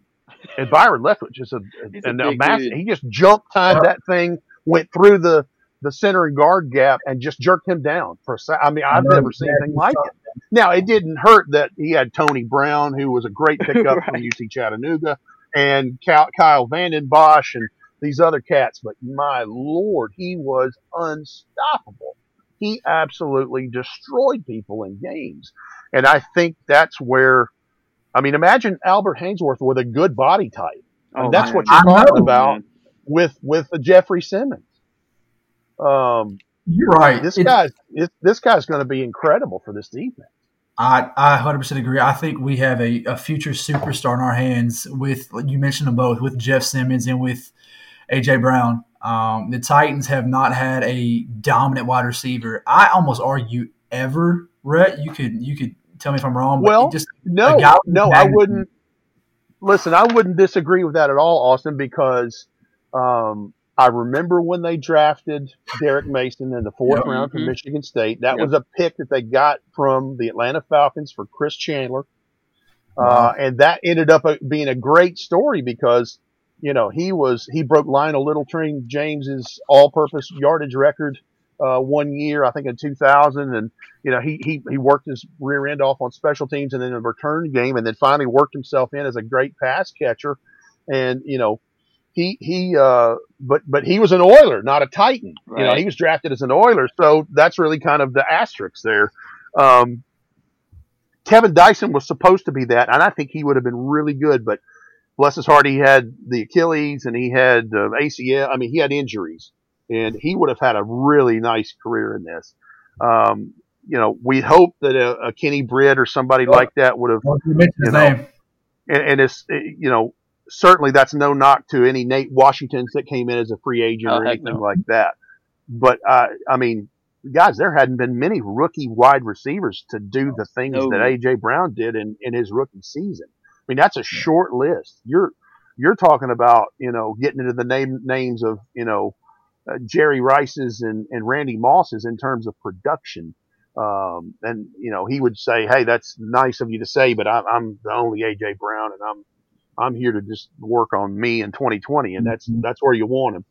And Byron Leftwich is a, He's a and a massive. He just jumped tied that thing, went through the the center and guard gap, and just jerked him down for a sa- I mean, I've know, never seen anything like it. Now, it didn't hurt that he had Tony Brown, who was a great pickup from Right. UC Chattanooga, and Kyle Vanden Bosch and these other cats. But my lord, he was unstoppable. He absolutely destroyed people in games, and I think that's where. I mean, imagine Albert Haynesworth with a good body type. Oh, that's man. what you're talking about man. with with Jeffrey Simmons. Um, You're right. this It's- guy, this, this guy's going to be incredible for this defense. I, I 100% agree. I think we have a, a future superstar in our hands with, you mentioned them both, with Jeff Simmons and with A.J. Brown. Um, the Titans have not had a dominant wide receiver. I almost argue ever, Rhett. You could you could tell me if I'm wrong. Well, just No, no, I wouldn't. Listen, I wouldn't disagree with that at all, Austin, because um, I remember when they drafted Derrick Mason in the fourth Yep. round from Mhm. Michigan State. That Yep. was a pick that they got from the Atlanta Falcons for Chris Chandler. Uh, and that ended up uh, being a great story because, you know, he was, he broke Lionel Little Man James's all purpose yardage record, uh, one year, I think in 2000. And, you know, he, he, he worked his rear end off on special teams and then a return game and then finally worked himself in as a great pass catcher. And, you know, he, he, uh, but, but he was an Oiler, not a Titan. You know, he was drafted as an Oiler. So that's really kind of the asterisk there. Um, Kevin Dyson was supposed to be that, and I think he would have been really good. But bless his heart, he had the Achilles and he had uh, ACL. I mean, he had injuries, and he would have had a really nice career in this. Um, you know, we hope that a, a Kenny Britt or somebody Oh. like that would have well, you mentioned his you know, name. and, and it's it- you know certainly that's no knock to any Nate Washingtons that came in as a free agent Oh, or anything no. like that. But uh, I mean, guys, there hadn't been many rookie wide receivers to do the things No. that AJ Brown did in, in his rookie season. I mean, that's a short list. You're you're talking about you know getting into the name names of you know uh, Jerry Rice's and, and Randy Moss's in terms of production. Um, and you know he would say, "Hey, that's nice of you to say, but I'm, I'm the only AJ Brown, and I'm I'm here to just work on me in 2020, and that's Mhm. that's where you want him."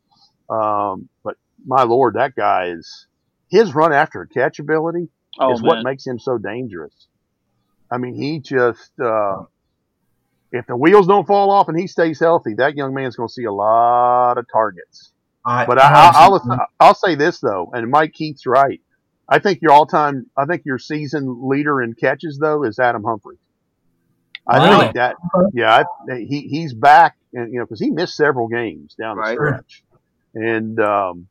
Um, but my lord, that guy is his run after a catch ability Oh, is what makes him so dangerous. I mean, he just uh, if the wheels don't fall off and he stays healthy, that young man's going to see a lot of targets. I, But I, I, I'll I'll say this though, and Mike Keith's right. I think your all time, I think your season leader in catches though is Adam Humphries. I Really? think that, yeah, I, he he's back, and you know, because he missed several games down the Right. stretch, and um,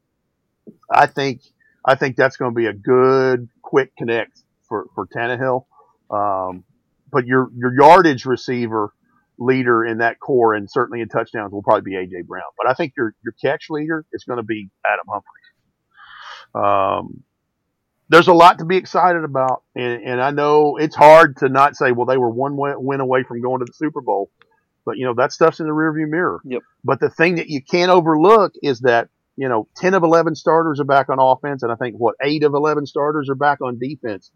I think I think that's going to be a good quick connect for for Tannehill. Um, but your your yardage receiver leader in that core, and certainly in touchdowns, will probably be AJ Brown. But I think your your catch leader is going to be Adam Humphries. Um, there's a lot to be excited about, and, and I know it's hard to not say, well, they were one win win away from going to the Super Bowl, but you know that stuff's in the rearview mirror. Yep. But the thing that you can't overlook is that you know ten of eleven starters are back on offense, and I think what eight of eleven starters are back on defense,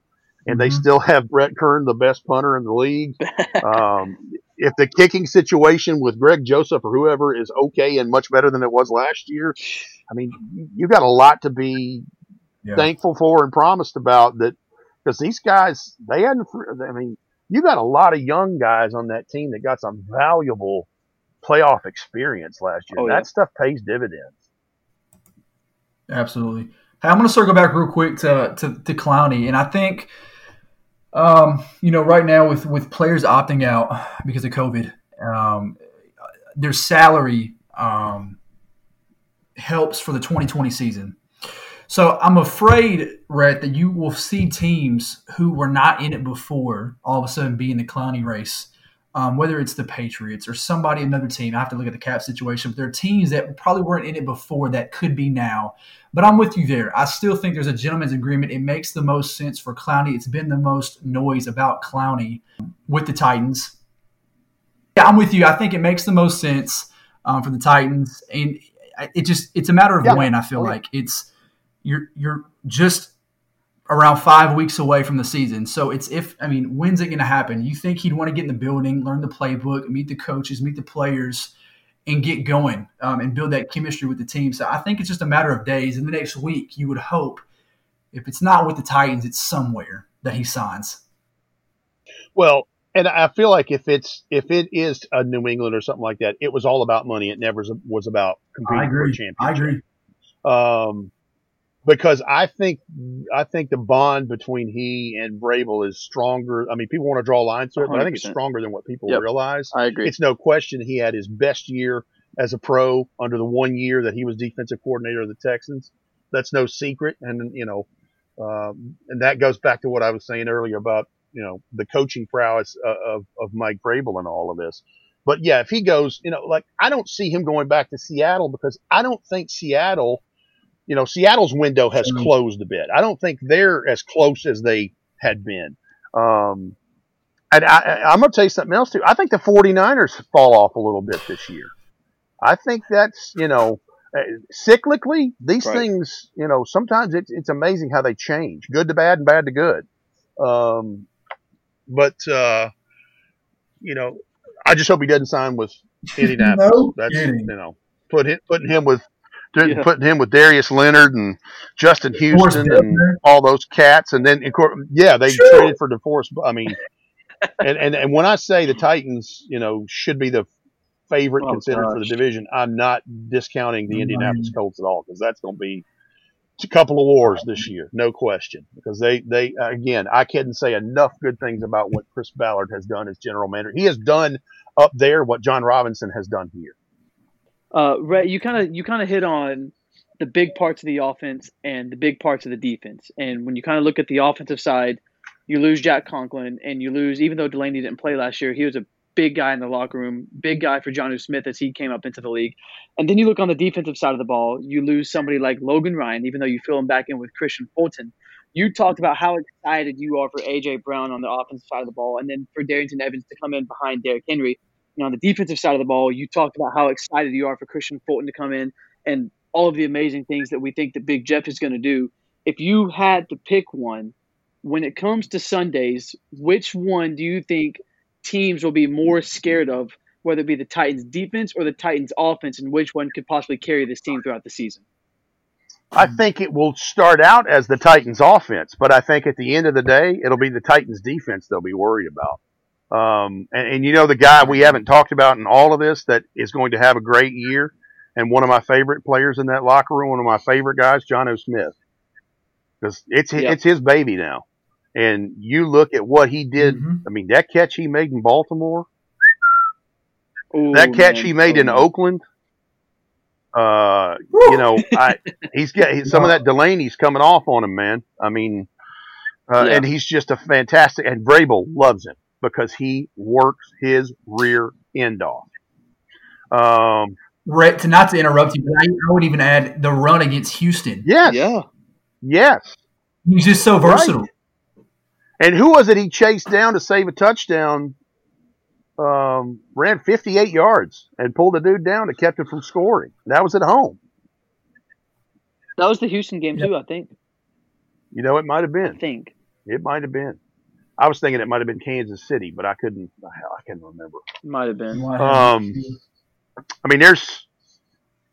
and they Mhm. still have Brett Kern, the best punter in the league. um, if the kicking situation with Greg Joseph or whoever is okay and much better than it was last year, I mean, you- you got a lot to be Yeah. thankful for and promised about that because these guys they hadn't i mean you got a lot of young guys on that team that got some valuable playoff experience last year Oh, yeah. that stuff pays dividends Absolutely. Hey, I'm going to circle back real quick to, to, to Clowney. And I think, um, you know, right now with, with players opting out because of COVID, um, their salary um, helps for the 2020 season. So I'm afraid, Rhett, that you will see teams who were not in it before all of a sudden be in the Clowney race. Um, whether it's the Patriots or somebody, another team, I have to look at the cap situation. But there are teams that probably weren't in it before that could be now. But I'm with you there. I still think there's a gentleman's agreement. It makes the most sense for Clowney. It's been the most noise about Clowney with the Titans. Yeah, I'm with you. I think it makes the most sense um, for the Titans, and it just it's a matter of Yeah. when. I feel Oh, like it's you're you're just around five weeks away from the season. So it's if I mean, when's it going to happen? You think he'd want to get in the building, learn the playbook, meet the coaches, meet the players, and get going um, and build that chemistry with the team. So I think it's just a matter of days. In the next week, you would hope if it's not with the Titans, it's somewhere that he signs. Well, and I feel like if it's if it is a New England or something like that, it was all about money. It never was- about competing I for a agree. championship. I agree. Um, because I think I think the bond between he and Vrabel is stronger. I mean, people want to draw lines to it, but I think it's stronger than what people Yep. realize. I agree. It's no question he had his best year as a pro under the one year that he was defensive coordinator of the Texans. That's no secret, and you know, um, and that goes back to what I was saying earlier about you know the coaching prowess of, of, of Mike Vrabel and all of this. But yeah, if he goes, you know, like I don't see him going back to Seattle because I don't think Seattle, you know, Seattle's window has Mhm. closed a bit. I don't think they're as close as they had been. Um, and I, I- I'm going to tell you something else too. I think the 49ers fall off a little bit this year. I think that's, you know, uh, cyclically, these Right. things, you know, sometimes it's, it's amazing how they change good to bad and bad to good. Um, but, uh, you know, I just hope he doesn't sign with Indianapolis. No That's, kidding. you know, put him, putting him with, Yeah. putting him with Darius Leonard and Justin Houston and all those cats. And then, of course, yeah, they Sure. traded for DeForest. I mean, and, and, and when I say the Titans, you know, should be the favorite Oh, considered for the division, I'm not discounting the Right. Indianapolis Colts at all because that's going to be a couple of wars this year, no question. Because they, they again, I couldn't say enough good things about what Chris Ballard has done as general manager. He has done up there what Jon Robinson has done here. Uh, Rhett, you kind of you kind of hit on the big parts of the offense and the big parts of the defense. And when you kind of look at the offensive side, you lose Jack Conklin, and you lose even though Delanie didn't play last year, he was a big guy in the locker room, big guy for Jonnu Smith as he came up into the league. And then you look on the defensive side of the ball, you lose somebody like Logan Ryan, even though you fill him back in with Kristian Fulton. You talked about how excited you are for AJ Brown on the offensive side of the ball, and then for Darrynton Evans to come in behind Derrick Henry. On the defensive side of the ball, you talked about how excited you are for Kristian Fulton to come in and all of the amazing things that we think that Big Jeff is going to do. If you had to pick one, when it comes to Sundays, which one do you think teams will be more scared of, whether it be the Titans defense or the Titans offense, and which one could possibly carry this team throughout the season? I think it will start out as the Titans offense, but I think at the end of the day, it'll be the Titans defense they'll be worried about. Um, and, and you know, the guy we haven't talked about in all of this that is going to have a great year and one of my favorite players in that locker room, one of my favorite guys, Jonnu Smith, because it's, Yeah. it's his baby now. And you look at what he did. Mhm. I mean, that catch he made in Baltimore, Ooh, that catch man. he made Oh, in. Oakland. Uh, you know, I he's got some of that Delanie's coming off on him, man. I mean, uh, Yeah. and he's just a fantastic. And Vrabel loves him because he works his rear end off. Um, Rhett, to not to interrupt you, but I, I would even add the run against Houston. yes, Yeah. yes. He's just so Right. versatile. And who was it he chased down to save a touchdown? Um, ran 58 yards and pulled the dude down and kept him from scoring. That was at home. That was the Houston game, Yep. too, I think. You know, it might have been. I think. It might have been. I was thinking it might have been Kansas City, but I couldn't. I can't remember. Might have been. Um, I mean, there's,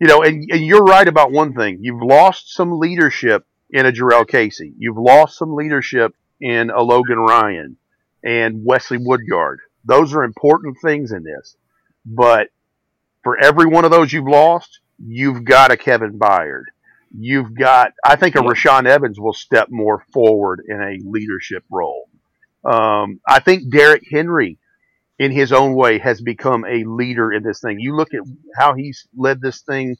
you know, and, and you're right about one thing. You've lost some leadership in a Jurrell Casey. You've lost some leadership in a Logan Ryan and Wesley Woodyard. Those are important things in this. But for every one of those you've lost, you've got a Kevin Byard. You've got, I think a Yep. Rashaan Evans will step more forward in a leadership role. Um, I think Derrick Henry in his own way has become a leader in this thing. You look at how he's led this thing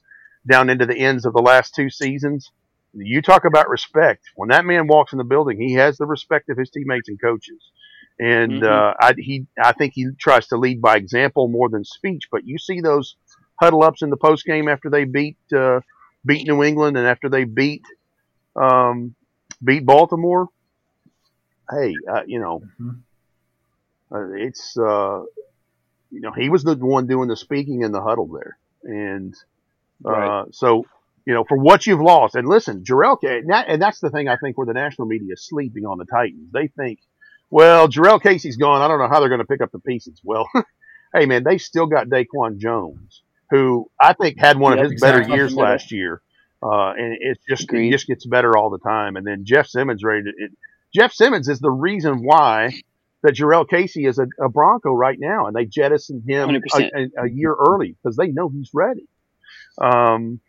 down into the ends of the last two seasons. you talk about respect. When that man walks in the building, he has the respect of his teammates and coaches. And Mhm. uh, I, he, I think he tries to lead by example more than speech. But you see those huddle ups in the post game after they beat uh, beat New England and after they beat um, beat Baltimore. Hey, uh, you know, Mhm. uh, it's uh, you know he was the one doing the speaking in the huddle there, and uh, Right. so you know for what you've lost. And listen, Jurrell, Ca- and, that, and that's the thing I think where the national media is sleeping on the Titans. They think, well, Jurrell Casey's gone. I don't know how they're going to pick up the pieces. Well, hey man, they still got Daquan Jones, who I think had one Yep, of his better years last year. Uh, and it just it just gets better all the time. And then Jeff Simmons ready to, it, Jeff Simmons is the reason why that Jurrell Casey is a, a Bronco right now, and they jettisoned him a, a, a year early because they know he's ready. Um,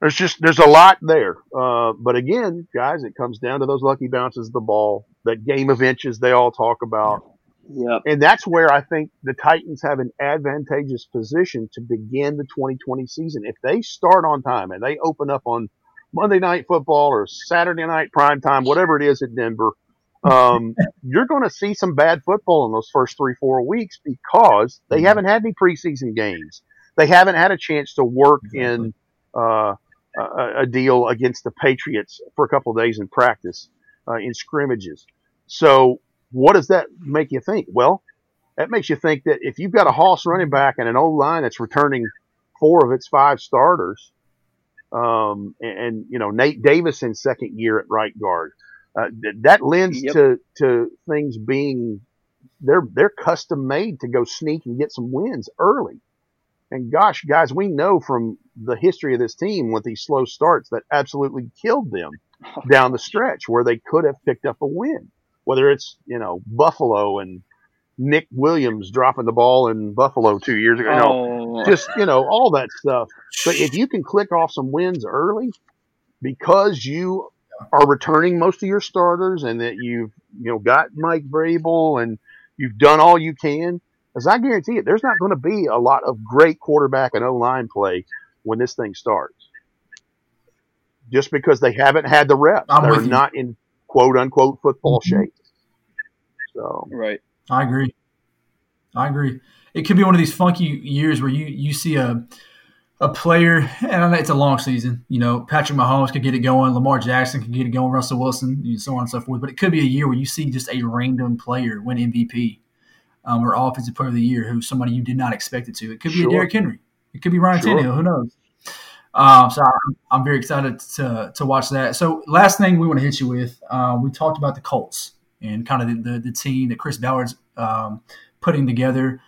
there's just there's a lot there, uh, but again, guys, it comes down to those lucky bounces of the ball, that game of inches they all talk about, Yep. and that's where I think the Titans have an advantageous position to begin the 2020 season. If they start on time and they open up on Monday night football or Saturday night prime time, whatever it is at Denver, um, you're going to see some bad football in those first three, four weeks because they haven't had any preseason games. They haven't had a chance to work in uh, a, a deal against the Patriots for a couple of days in practice, uh, in scrimmages. So, what does that make you think? Well, that makes you think that if you've got a Hoss running back and an old line that's returning four of its five starters, um, and, and you know Nate Davis in second year at right guard, uh, th- that lends Yep. to to things being they're they're custom made to go sneak and get some wins early. And gosh, guys, we know from the history of this team with these slow starts that absolutely killed them down the stretch where they could have picked up a win. Whether it's, you know, Buffalo and Nick Williams dropping the ball in Buffalo two years ago. You know, Oh, just, you know, all that stuff. But if you can click off some wins early because you are returning most of your starters and that you've, you know, got Mike Vrabel and you've done all you can, as I guarantee it, there's not going to be a lot of great quarterback and O line play when this thing starts. Just because they haven't had the reps, I'm they're not in quote unquote football Mhm. shape. So right. I agree. I agree. It could be one of these funky years where you you see a a player, and I know it's a long season. You know, Patrick Mahomes could get it going, Lamar Jackson could get it going, Russell Wilson, and so on and so forth. But it could be a year where you see just a random player win MVP um, or Offensive Player of the Year, who's somebody you did not expect it to. It could be Sure. a Derrick Henry. It could be Ryan Sure. Tannehill. Who knows? Um, so I'm, I'm very excited to to watch that. So last thing we want to hit you with, uh, we talked about the Colts and kind of the, the, the team that Chris Ballard's um, putting together.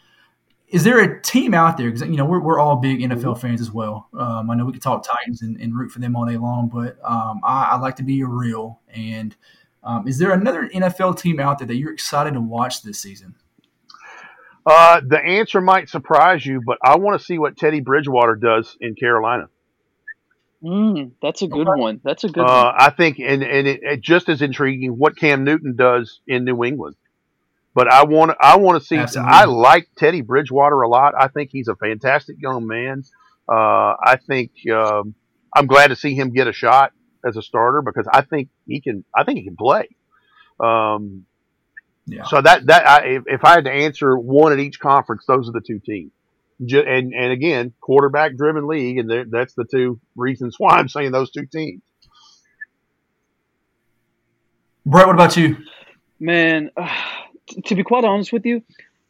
Is there a team out there? Because you know we're, we're all big NFL fans as well. Um, I know we could talk Titans and, and root for them all day long, but um, I, I like to be real. And um, is there another NFL team out there that you're excited to watch this season? Uh, the answer might surprise you, but I want to see what Teddy Bridgewater does in Carolina. Mm, that's a good one. That's a good Uh, one. I think, and and it, it just as intriguing what Cam Newton does in New England. But I want I want to see. Absolutely. I like Teddy Bridgewater a lot. I think he's a fantastic young man. Uh, I think um, I'm glad to see him get a shot as a starter because I think he can. I think he can play. Um, Yeah. so that that I, if, if I had to answer one at each conference, those are the two teams. Ju- And and again, quarterback driven league, and that's the two reasons why I'm saying those two teams. Brett, what about you? Man, t- to be quite honest with you,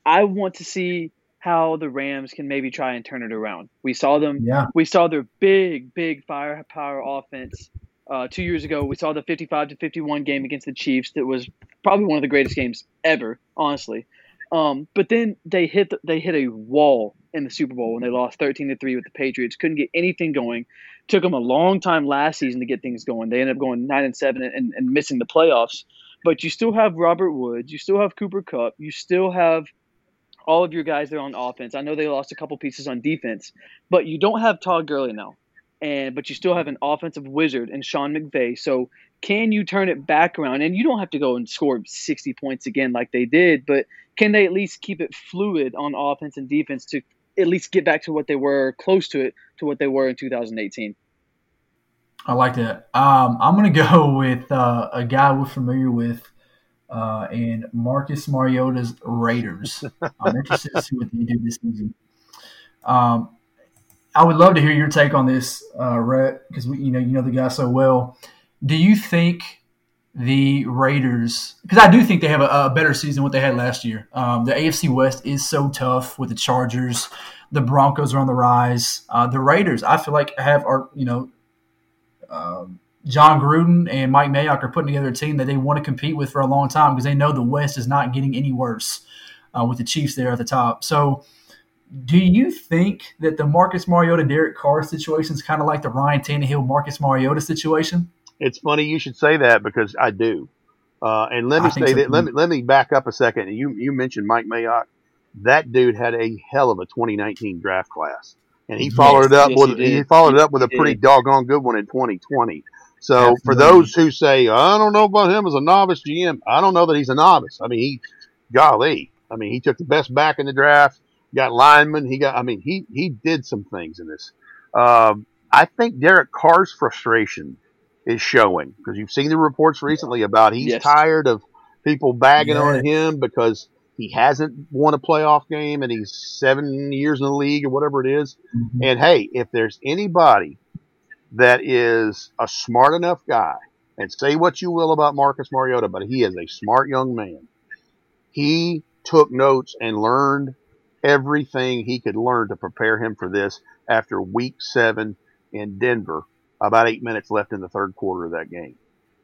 I want to see how the Rams can maybe try and turn it around. We saw them. Yeah. We saw their big, big firepower offense uh, two years ago. We saw the 55 to 51 game against the Chiefs. That was probably one of the greatest games ever, honestly. Um, but then they hit the, they hit a wall in the Super Bowl when they lost 13 to three with the Patriots. Couldn't get anything going. Took them a long time last season to get things going. They ended up going nine and seven and, and missing the playoffs. But you still have Robert Woods. You still have Cooper Kupp. You still have all of your guys there on offense. I know they lost a couple pieces on defense, but you don't have Todd Gurley now, and but you still have an offensive wizard and Sean McVay. So can you turn it back around? And you don't have to go and score 60 points again like they did, but can they at least keep it fluid on offense and defense to at least get back to what they were close to it to what they were in 2018? I like that. Um, I'm going to go with uh, a guy we're familiar with uh, in Marcus Mariota's Raiders. I'm interested to see what they do this season. Um, I would love to hear your take on this, uh, Rhett, because you know you know the guy so well. Do you think the Raiders? Because I do think they have a, a, better season than what they had last year. Um, the AFC West is so tough with the Chargers. The Broncos are on the rise. Uh, the Raiders, I feel like, have are you know. Um, Jon Gruden and Mike Mayock are putting together a team that they want to compete with for a long time because they know the West is not getting any worse uh, with the Chiefs there at the top. So, do you think that the Marcus Mariota Derek Carr situation is kind of like the Ryan Tannehill Marcus Mariota situation? It's funny you should say that because I do. Uh, and let me say so that. Let me let me back up a second. You you mentioned Mike Mayock. That dude had a hell of a 2019 draft class, and he followed yes, it up yes, with he, he, followed it up with a pretty doggone good one in 2020. So Absolutely. for those who say I don't know about him as a novice GM, I don't know that he's a novice. I mean, he, golly, I mean, he took the best back in the draft. Got linemen. He got. I mean, he he did some things in this. Um, I think Derek Carr's frustration is showing because you've seen the reports recently about he's yes. tired of people bagging yeah. on him because he hasn't won a playoff game and he's seven years in the league or whatever it is. Mm-hmm. And hey, if there's anybody that is a smart enough guy, and say what you will about Marcus Mariota, but he is a smart young man. He took notes and learned everything he could learn to prepare him for this after week seven in Denver, about eight minutes left in the third quarter of that game.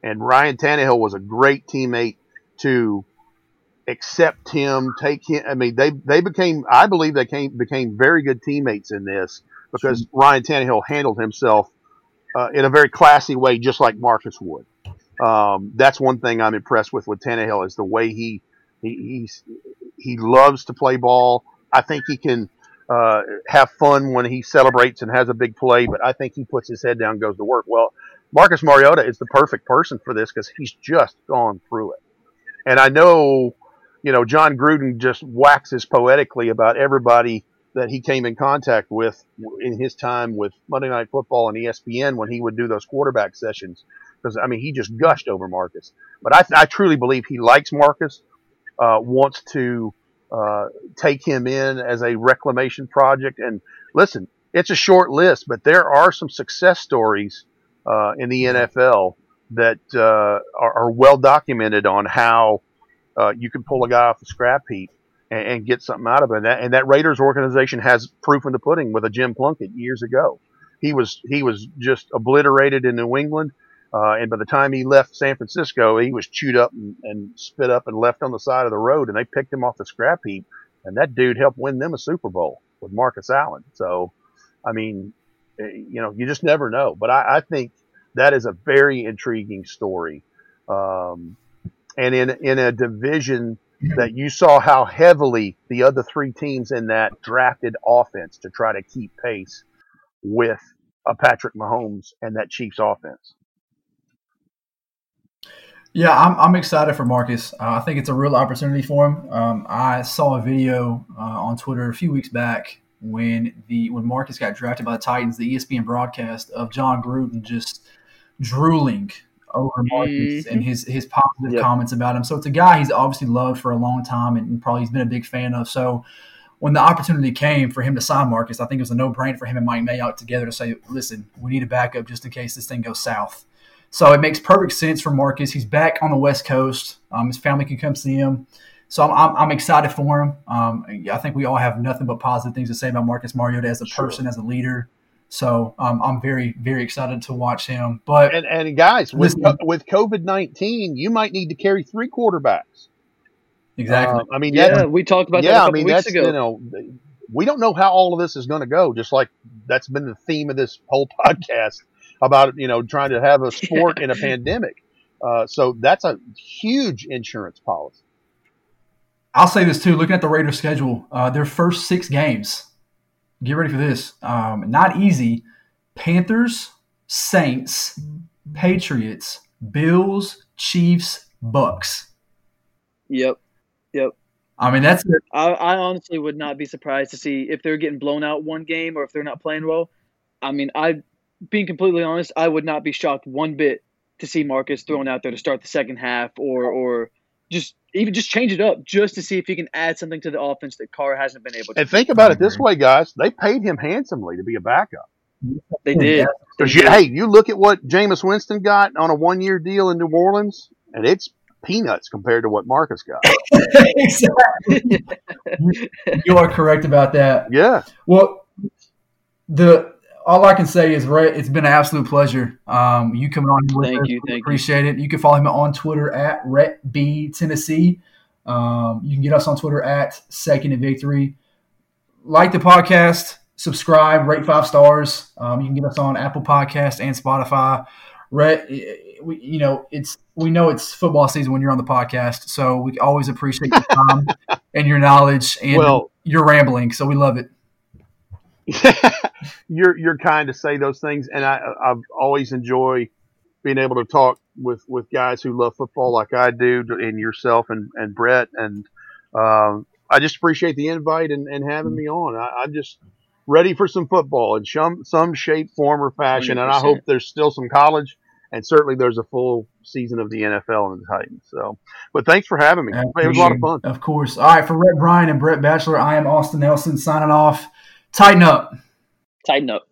And Ryan Tannehill was a great teammate to accept him, take him. I mean, they, they became, I believe they came, became very good teammates in this because Ryan Tannehill handled himself uh, in a very classy way, just like Marcus would. Um, that's one thing I'm impressed with with Tannehill is the way he he he loves to play ball. I think he can uh, have fun when he celebrates and has a big play, but I think he puts his head down, and goes to work. Well, Marcus Mariota is the perfect person for this because he's just gone through it. And I know, you know, Jon Gruden just waxes poetically about everybody that he came in contact with in his time with Monday Night Football and ESPN when he would do those quarterback sessions. Because I mean, he just gushed over Marcus. But I, I truly believe he likes Marcus, uh, wants to uh, take him in as a reclamation project. And listen, it's a short list, but there are some success stories uh, in the NFL that uh, are, are, well documented on how uh, you can pull a guy off the scrap heap and, and get something out of it. And that, and that, Raiders organization has proof in the pudding with a Jim Plunkett years ago. He was he was just obliterated in New England, uh, and by the time he left San Francisco, he was chewed up and, and spit up and left on the side of the road. And they picked him off the scrap heap, and that dude helped win them a Super Bowl with Marcus Allen. So, I mean, eh, you know, you just never know. But I, I think that is a very intriguing story. Um, and in in a division that you saw how heavily the other three teams in that drafted offense to try to keep pace with a Patrick Mahomes and that Chiefs offense. Yeah, I'm, I'm excited for Marcus. Uh, I think it's a real opportunity for him. Um, I saw a video uh, on Twitter a few weeks back when the when Marcus got drafted by the Titans, the ESPN broadcast of Jon Gruden just drooling over Marcus mm-hmm. and his his positive yep. comments about him. So it's a guy he's obviously loved for a long time and probably he's been a big fan of. So when the opportunity came for him to sign Marcus, I think it was a no brainer for him and Mike Mayock together to say, "Listen, we need a backup just in case this thing goes south." So it makes perfect sense for Marcus. He's back on the West Coast. Um, his family can come see him. So I'm, I'm, I'm excited for him. Um, I think we all have nothing but positive things to say about Marcus Mariota as a sure. person, as a leader. So um, I'm very, very excited to watch him. But and, and guys, with listen, with COVID nineteen, you might need to carry three quarterbacks. Exactly. Uh, I mean, yeah, we talked about yeah, that a couple I mean, weeks that's, ago. You know, we don't know how all of this is going to go. Just like that's been the theme of this whole podcast about you know trying to have a sport in a pandemic. Uh, so that's a huge insurance policy. I'll say this too. Looking at the Raiders' schedule, uh, their first six games get ready for this. Um, not easy. Panthers, Saints, Patriots, Bills, Chiefs, Bucks. Yep. Yep. I mean, that's it. I, I honestly would not be surprised to see if they're getting blown out one game or if they're not playing well. I mean, I being completely honest, I would not be shocked one bit to see Marcus thrown out there to start the second half, or or just even just change it up, just to see if he can add something to the offense that Carr hasn't been able to. And think about it this way, guys: they paid him handsomely to be a backup. They did. Because you, hey, you look at what Jameis Winston got on a one-year deal in New Orleans, and it's peanuts compared to what Marcus got. exactly. you are correct about that. Yeah. Well, the all I can say is, Rhett, it's been an absolute pleasure. Um, you coming on Thank us. you, thank you. appreciate it. You can follow him on Twitter at Rhett B Tennessee. Um, you can get us on Twitter at Second and Victory. Like the podcast, subscribe, rate five stars. Um, you can get us on Apple Podcast and Spotify. Rhett, we, you know it's we know it's football season when you're on the podcast, so we always appreciate your time and your knowledge and Well- your rambling. So we love it. you're you're kind to say those things, and I I've always enjoy being able to talk with with guys who love football like I do, and yourself and and Brett, and um, I just appreciate the invite and, and having me on. I, I'm just ready for some football in some some shape, form, or fashion, and I hope there's still some college, and certainly there's a full season of the NFL and the Titans. So, but thanks for having me. It was a lot of fun. Of course. All right, for Rhett Bryan and Brett Batchelor, I am Austin Nelson signing off. Tighten up. Tighten up.